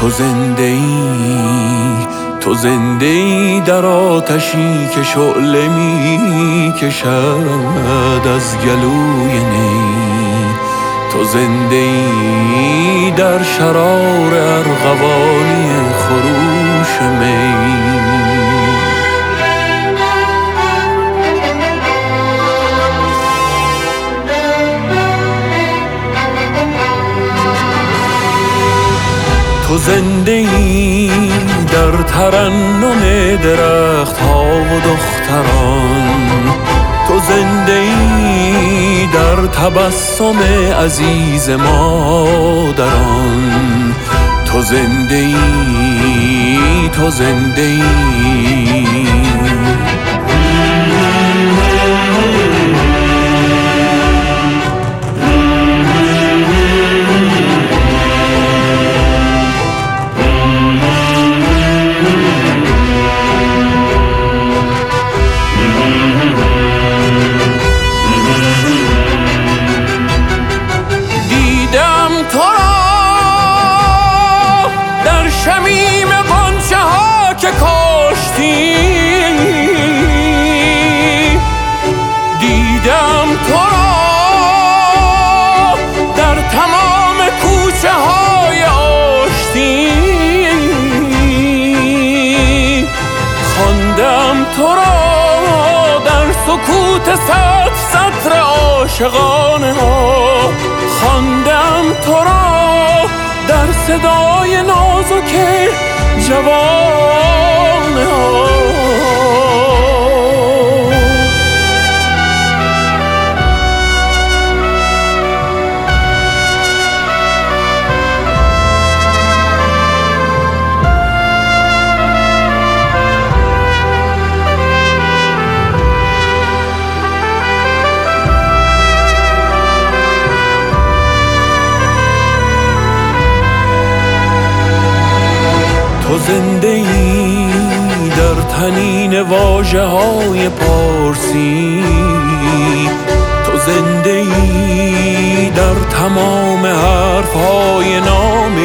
تو زنده ای تو زنده ای در آتشی که شعله می کشد از گلوی نی. تو زنده ای در شرار ارغوانی خروش می. تو زنده ای در ترنم درخت ها و دختران. تو زنده ای در تبسم عزیز مادران. تو زنده ای تو زنده ای سکوت صد سطر عاشقانه ها خواندم تو را در صدای نازک جوانه ها تو زنده ای در تنین واجه های پارسی. تو زنده ای در تمام حرف های نام